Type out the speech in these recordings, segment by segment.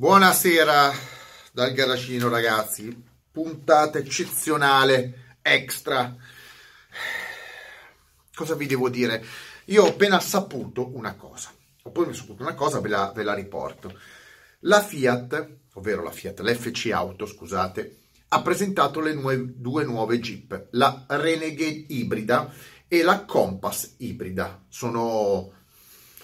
Buonasera dal garagino ragazzi, puntata eccezionale, extra. Cosa vi devo dire? Io ho appena saputo una cosa, ho poi saputo una cosa, ve la, ve la riporto. La Fiat, ovvero la Fiat, l'FC Auto, scusate, ha presentato le nue, due nuove Jeep, la Renegade ibrida e la Compass ibrida. Sono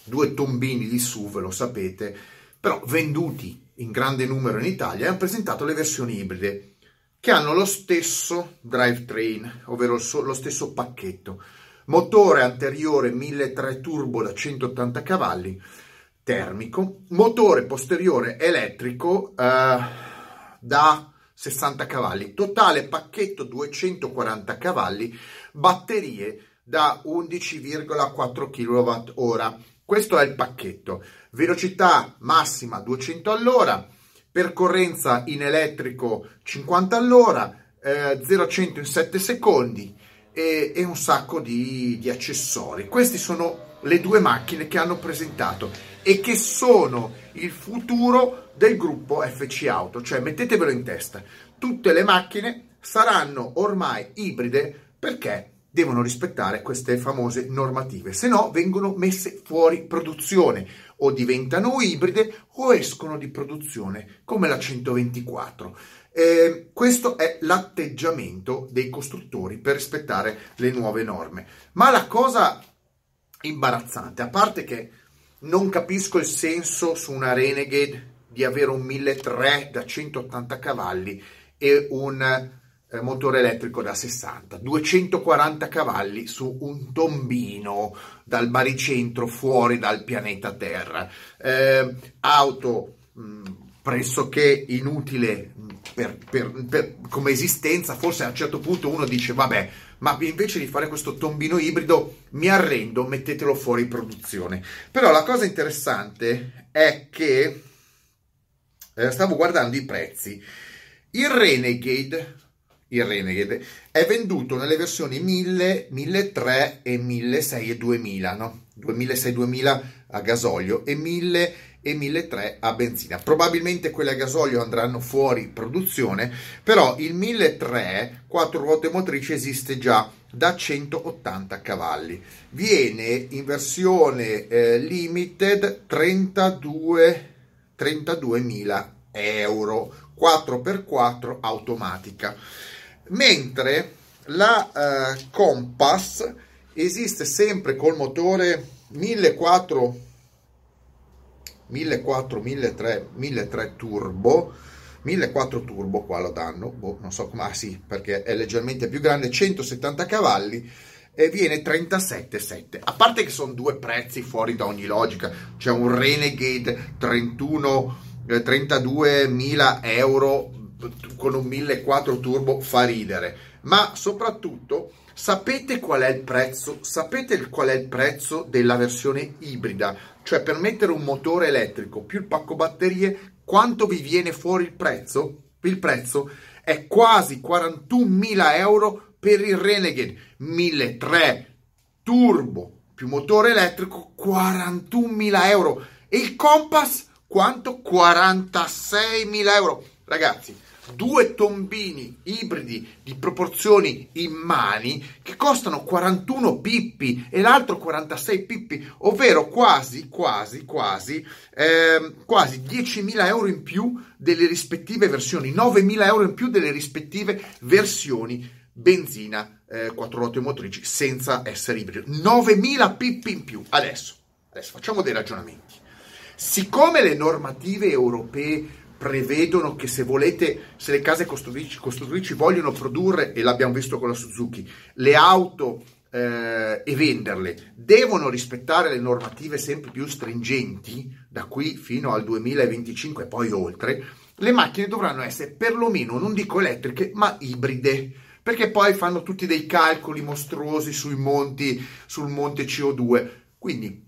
due tombini di SUV, lo sapete, però venduti in grande numero in Italia e hanno presentato le versioni ibride che hanno lo stesso drivetrain, ovvero lo stesso pacchetto. Motore anteriore 1.3 turbo da 180 cavalli, termico, motore posteriore elettrico eh, da 60 cavalli, totale pacchetto 240 cavalli, batterie da 11,4 kWh. Questo è il pacchetto. Velocità massima 200 all'ora, percorrenza in elettrico 50 all'ora, eh, 0-100 in 7 secondi e, e un sacco di, di accessori. Queste sono le due macchine che hanno presentato e che sono il futuro del gruppo FC Auto, cioè mettetevelo in testa, tutte le macchine saranno ormai ibride perché devono rispettare queste famose normative, se no vengono messe fuori produzione o diventano ibride o escono di produzione come la 124. Eh, questo è l'atteggiamento dei costruttori per rispettare le nuove norme. Ma la cosa imbarazzante, a parte che non capisco il senso su una Renegade di avere un 1300 da 180 cavalli e un motore elettrico da 60, 240 cavalli su un tombino dal baricentro fuori dal pianeta Terra. Eh, auto mh, pressoché inutile per, per, per, come esistenza, forse a un certo punto uno dice vabbè, ma invece di fare questo tombino ibrido mi arrendo, mettetelo fuori produzione. Però la cosa interessante è che eh, stavo guardando i prezzi. Il Renegade il Renegade, è venduto nelle versioni 1000, 1300 e 1600 e 2000, no? 2006-2000 a gasolio e 1000 e 1300 a benzina. Probabilmente quelle a gasolio andranno fuori produzione, però il 1300 4 ruote motrici esiste già da 180 cavalli. Viene in versione eh, limited 32 32.000 euro 4x4 automatica mentre la uh, Compass esiste sempre col motore 1400 1400 1300 1300 turbo 1400 turbo qua lo danno boh, non so come ah sì perché è leggermente più grande 170 cavalli e viene 37,7 a parte che sono due prezzi fuori da ogni logica c'è un Renegade 31 eh, 32.000 euro con un 1400 turbo fa ridere, ma soprattutto sapete qual è il prezzo? Sapete qual è il prezzo della versione ibrida? Cioè per mettere un motore elettrico più il pacco batterie, quanto vi viene fuori il prezzo? Il prezzo è quasi 41.000 euro per il Renegade 1300 turbo più motore elettrico 41.000 euro e il Compass quanto 46.000 euro ragazzi due tombini ibridi di proporzioni immani che costano 41 pippi e l'altro 46 pippi, ovvero quasi, quasi, quasi, eh, quasi 10.000 euro in più delle rispettive versioni, 9.000 euro in più delle rispettive versioni benzina eh, 4 ruote motrici senza essere ibrido. 9.000 pippi in più. Adesso, adesso facciamo dei ragionamenti. Siccome le normative europee prevedono che se volete, se le case costruttrici, costruttrici vogliono produrre, e l'abbiamo visto con la Suzuki, le auto eh, e venderle, devono rispettare le normative sempre più stringenti, da qui fino al 2025 e poi oltre, le macchine dovranno essere perlomeno, non dico elettriche, ma ibride perché poi fanno tutti dei calcoli mostruosi sui monti, sul monte CO2. Quindi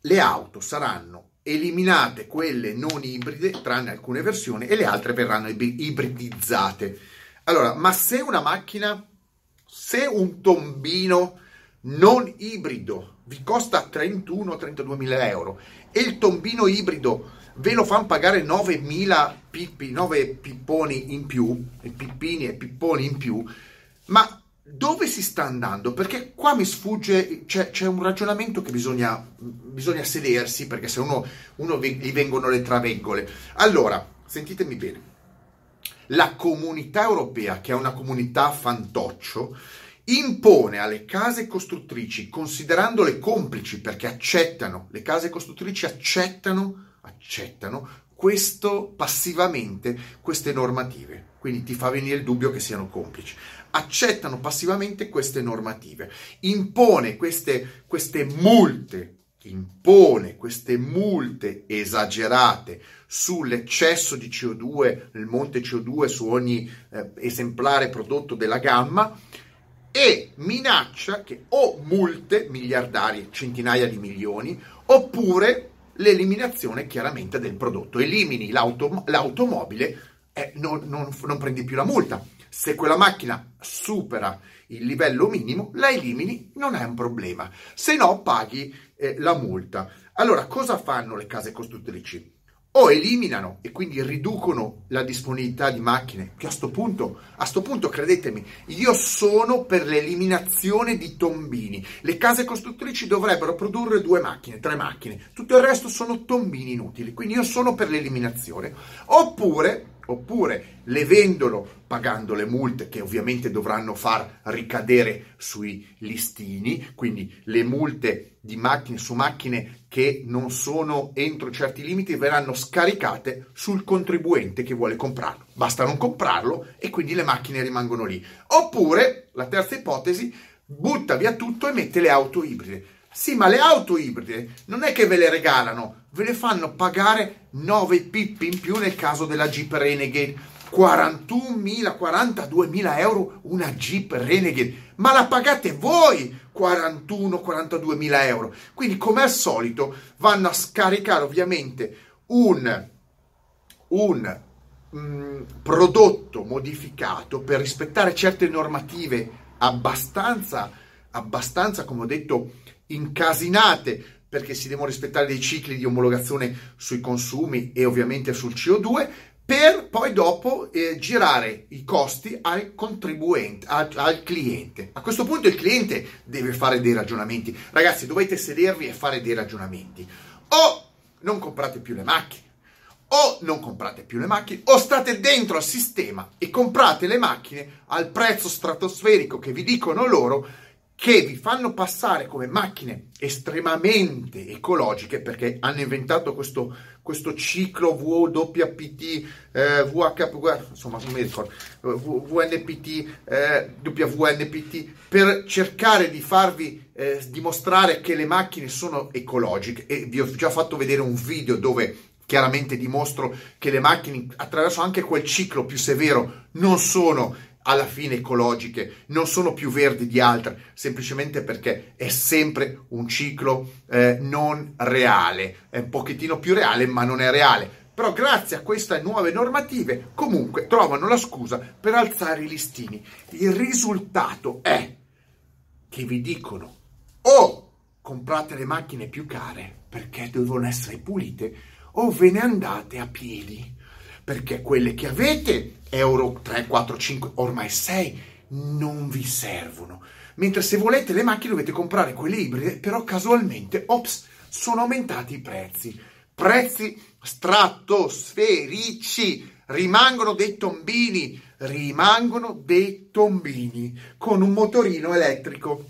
le auto saranno eliminate quelle non ibride, tranne alcune versioni, e le altre verranno ibridizzate. Allora, ma se una macchina, se un tombino non ibrido vi costa 31-32 mila euro e il tombino ibrido ve lo fanno pagare 9.000 pippi, 9 pipponi in più, e pippini e pipponi in più, ma dove si sta andando? Perché qua mi sfugge, c'è, c'è un ragionamento che bisogna, bisogna, sedersi, perché se uno, uno gli vengono le traveggole. Allora, sentitemi bene, la comunità europea, che è una comunità fantoccio, impone alle case costruttrici, considerandole complici perché accettano, le case costruttrici accettano, accettano questo passivamente queste normative. Quindi ti fa venire il dubbio che siano complici. Accettano passivamente queste normative, impone queste, queste multe impone queste multe esagerate sull'eccesso di CO2, nel monte CO2 su ogni eh, esemplare prodotto della gamma e minaccia che o multe miliardarie, centinaia di milioni, oppure l'eliminazione chiaramente del prodotto. Elimini l'auto, l'automobile e non, non, non prendi più la multa. Se quella macchina supera il livello minimo, la elimini, non è un problema. Se no, paghi eh, la multa. Allora, cosa fanno le case costruttrici? O eliminano e quindi riducono la disponibilità di macchine, che a sto punto, a sto punto, credetemi, io sono per l'eliminazione di tombini. Le case costruttrici dovrebbero produrre due macchine, tre macchine, tutto il resto sono tombini inutili, quindi io sono per l'eliminazione. Oppure oppure le vendono pagando le multe che ovviamente dovranno far ricadere sui listini, quindi le multe di macchine su macchine che non sono entro certi limiti verranno scaricate sul contribuente che vuole comprarlo. Basta non comprarlo e quindi le macchine rimangono lì. Oppure, la terza ipotesi, butta via tutto e mette le auto ibride. Sì, ma le auto ibride non è che ve le regalano, ve le fanno pagare 9 pippi in più nel caso della Jeep Renegade. 41.000, 42.000 euro una Jeep Renegade, ma la pagate voi 41, 42.000 euro. Quindi, come al solito, vanno a scaricare ovviamente un, un mm, prodotto modificato per rispettare certe normative abbastanza, abbastanza, come ho detto, incasinate perché si devono rispettare dei cicli di omologazione sui consumi e ovviamente sul CO2 per poi dopo eh, girare i costi al contribuente, al, al, cliente. A questo punto il cliente deve fare dei ragionamenti. Ragazzi, dovete sedervi e fare dei ragionamenti. O non comprate più le macchine, o non comprate più le macchine, o state dentro al sistema e comprate le macchine al prezzo stratosferico che vi dicono loro che vi fanno passare come macchine estremamente ecologiche perché hanno inventato questo, questo ciclo VWPT, eh, VH, insomma non mi ricordo, VNPT, eh, WNPT per cercare di farvi eh, dimostrare che le macchine sono ecologiche. E vi ho già fatto vedere un video dove chiaramente dimostro che le macchine attraverso anche quel ciclo più severo non sono alla fine ecologiche, non sono più verdi di altre, semplicemente perché è sempre un ciclo eh, non reale, è un pochettino più reale, ma non è reale. Però grazie a queste nuove normative comunque trovano la scusa per alzare i listini. Il risultato è che vi dicono o comprate le macchine più care perché devono essere pulite o ve ne andate a piedi perché quelle che avete, euro 3, 4, 5, ormai 6, non vi servono. Mentre se volete le macchine dovete comprare quelle ibride, però casualmente, ops, sono aumentati i prezzi. Prezzi stratosferici, rimangono dei tombini, rimangono dei tombini con un motorino elettrico.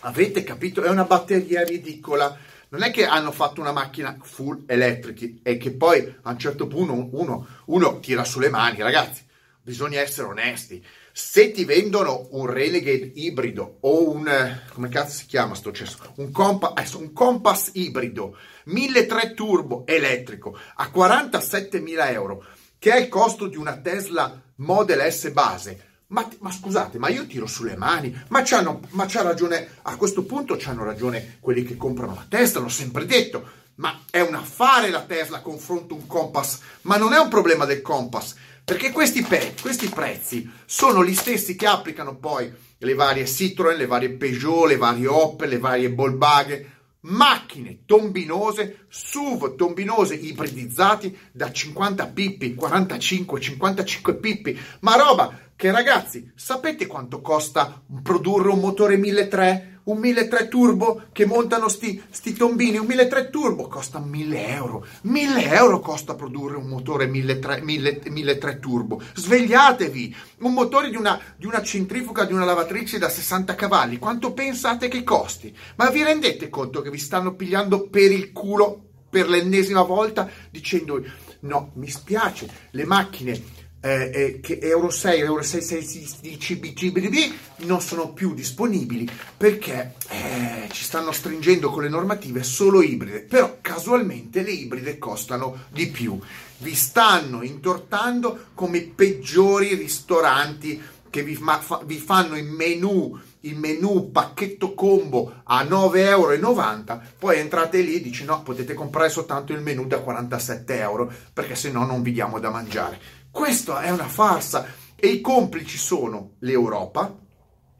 Avete capito? È una batteria ridicola non è che hanno fatto una macchina full electric e che poi a un certo punto uno, uno tira sulle mani, ragazzi, bisogna essere onesti. Se ti vendono un Renegade ibrido o un, come cazzo si chiama sto cesso? Un, compass, un compass ibrido 1300 turbo elettrico a 47.000 euro, che è il costo di una Tesla Model S base, ma, ma, scusate, ma io tiro sulle mani, ma, ma c'ha ragione, a questo punto c'hanno ragione quelli che comprano la Tesla, l'ho sempre detto, ma è un affare la Tesla confronto un Compass, ma non è un problema del Compass, perché questi, pe- questi prezzi sono gli stessi che applicano poi le varie Citroen, le varie Peugeot, le varie Opel, le varie Volkswagen, macchine tombinose, SUV tombinose ibridizzati da 50 pippi, 45, 55 pippi, ma roba che ragazzi, sapete quanto costa produrre un motore 1300? Un 1300 turbo che montano sti, sti tombini, un 1300 turbo costa 1000 euro. 1000 euro costa produrre un motore 1300, 1300 turbo. Svegliatevi! Un motore di una, di una centrifuga, di una lavatrice da 60 cavalli, quanto pensate che costi? Ma vi rendete conto che vi stanno pigliando per il culo per l'ennesima volta dicendo no, mi spiace, le macchine eh, eh, Euro 6, Euro 6, 6 di CBGBD non sono più disponibili perché eh, ci stanno stringendo con le normative solo ibride, però casualmente le ibride costano di più. Vi stanno intortando come i peggiori ristoranti che vi, ma, fa, vi fanno il menu il menu pacchetto combo a 9,90 euro, poi entrate lì e dici no, potete comprare soltanto il menu da 47 euro perché se no non vi diamo da mangiare. Questa è una farsa e i complici sono l'Europa,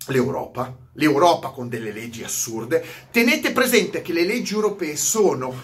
l'Europa, l'Europa con delle leggi assurde. Tenete presente che le leggi europee sono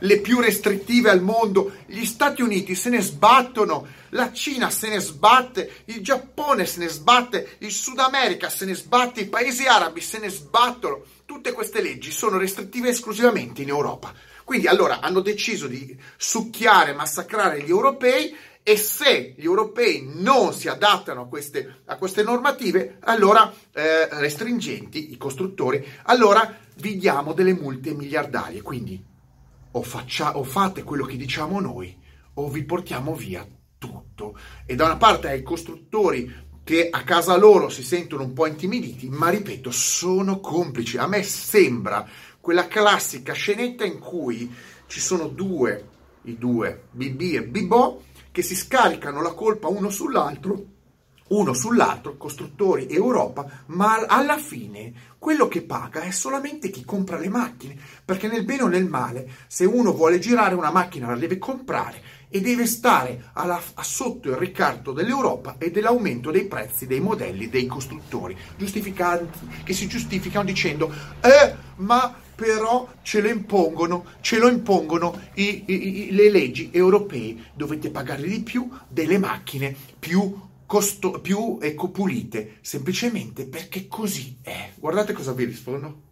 le più restrittive al mondo, gli Stati Uniti se ne sbattono, la Cina se ne sbatte, il Giappone se ne sbatte, il Sud America se ne sbatte, i paesi arabi se ne sbattono. Tutte queste leggi sono restrittive esclusivamente in Europa. Quindi allora hanno deciso di succhiare, massacrare gli europei e se gli europei non si adattano a queste, a queste normative, allora eh, restringenti, i costruttori, allora vi diamo delle multe miliardarie. Quindi o, faccia, o fate quello che diciamo noi o vi portiamo via tutto. E da una parte ai costruttori che a casa loro si sentono un po' intimiditi, ma ripeto, sono complici. A me sembra quella classica scenetta in cui ci sono due, i due, BB e Bibò, che si scaricano la colpa uno sull'altro uno sull'altro, costruttori Europa, ma alla fine quello che paga è solamente chi compra le macchine, perché nel bene o nel male, se uno vuole girare una macchina la deve comprare e deve stare alla, sotto il ricatto dell'Europa e dell'aumento dei prezzi dei modelli dei costruttori, che si giustificano dicendo, eh, ma però ce lo impongono, ce lo impongono i, i, i, le leggi europee, dovete pagare di più delle macchine più costo- più ecopulite, semplicemente perché così è. Guardate cosa vi rispondo.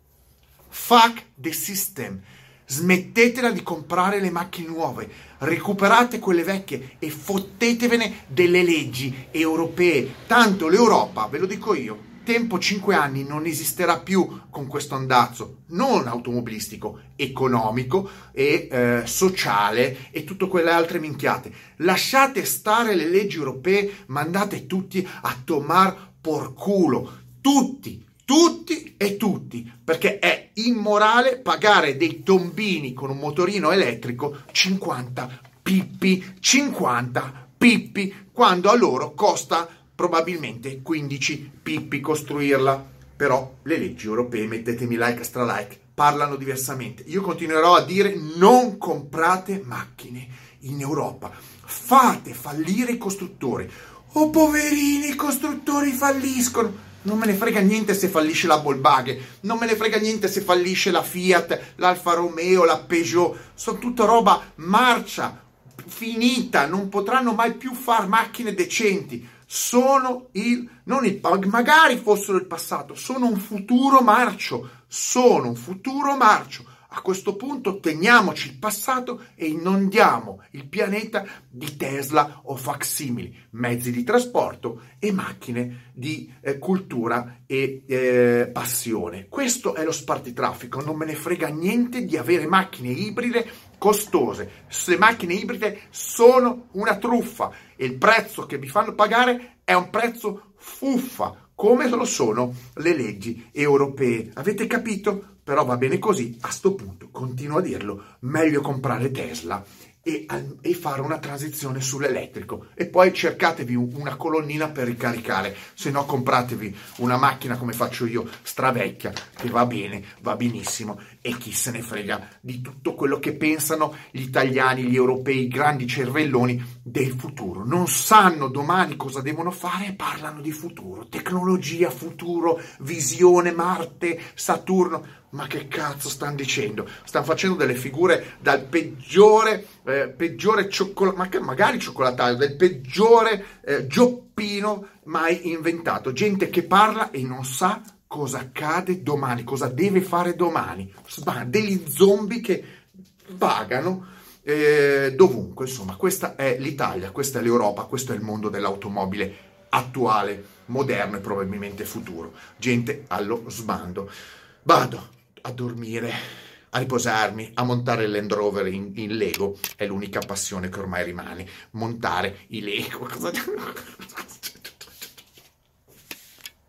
Fuck the system. Smettetela di comprare le macchine nuove, recuperate quelle vecchie e fottetevene delle leggi europee. Tanto l'Europa, ve lo dico io, tempo 5 anni non esisterà più con questo andazzo, non automobilistico, economico e eh, sociale e tutte quelle altre minchiate. Lasciate stare le leggi europee, mandate tutti a tomar por culo, tutti, tutti e tutti, perché è immorale pagare dei tombini con un motorino elettrico 50 pippi, 50 pippi, quando a loro costa probabilmente 15 pippi costruirla. Però le leggi europee, mettetemi like, stra like, parlano diversamente. Io continuerò a dire non comprate macchine in Europa. Fate fallire i costruttori. Oh poverini, i costruttori falliscono. Non me ne frega niente se fallisce la Volkswagen, non me ne frega niente se fallisce la Fiat, l'Alfa Romeo, la Peugeot. Sono tutta roba marcia, finita, non potranno mai più fare macchine decenti sono il, non il, magari fossero il passato, sono un futuro marcio, sono un futuro marcio. A questo punto teniamoci il passato e inondiamo il pianeta di Tesla o facsimili, mezzi di trasporto e macchine di eh, cultura e eh, passione. Questo è lo spartitraffico, non me ne frega niente di avere macchine ibride costose. Le macchine ibride sono una truffa e il prezzo che vi fanno pagare è un prezzo fuffa, come lo sono le leggi europee. Avete capito? Però va bene così, a sto punto, continuo a dirlo, meglio comprare Tesla e, e, fare una transizione sull'elettrico e poi cercatevi una colonnina per ricaricare se no compratevi una macchina come faccio io stravecchia che va bene va benissimo e chi se ne frega di tutto quello che pensano gli italiani, gli europei, i grandi cervelloni del futuro. Non sanno domani cosa devono fare e parlano di futuro, tecnologia, futuro, visione, Marte, Saturno. Ma che cazzo stanno dicendo? Stanno facendo delle figure dal peggiore, eh, peggiore cioccolato, ma magari cioccolataio, del peggiore eh, gioppino mai inventato. Gente che parla e non sa cosa accade domani, cosa deve fare domani. Degli zombie che vagano eh, dovunque. Insomma, questa è l'Italia, questa è l'Europa, questo è il mondo dell'automobile attuale, moderno e probabilmente futuro. Gente allo sbando. Vado a dormire, a riposarmi, a montare il Land Rover in, in Lego. È l'unica passione che ormai rimane. Montare i Lego.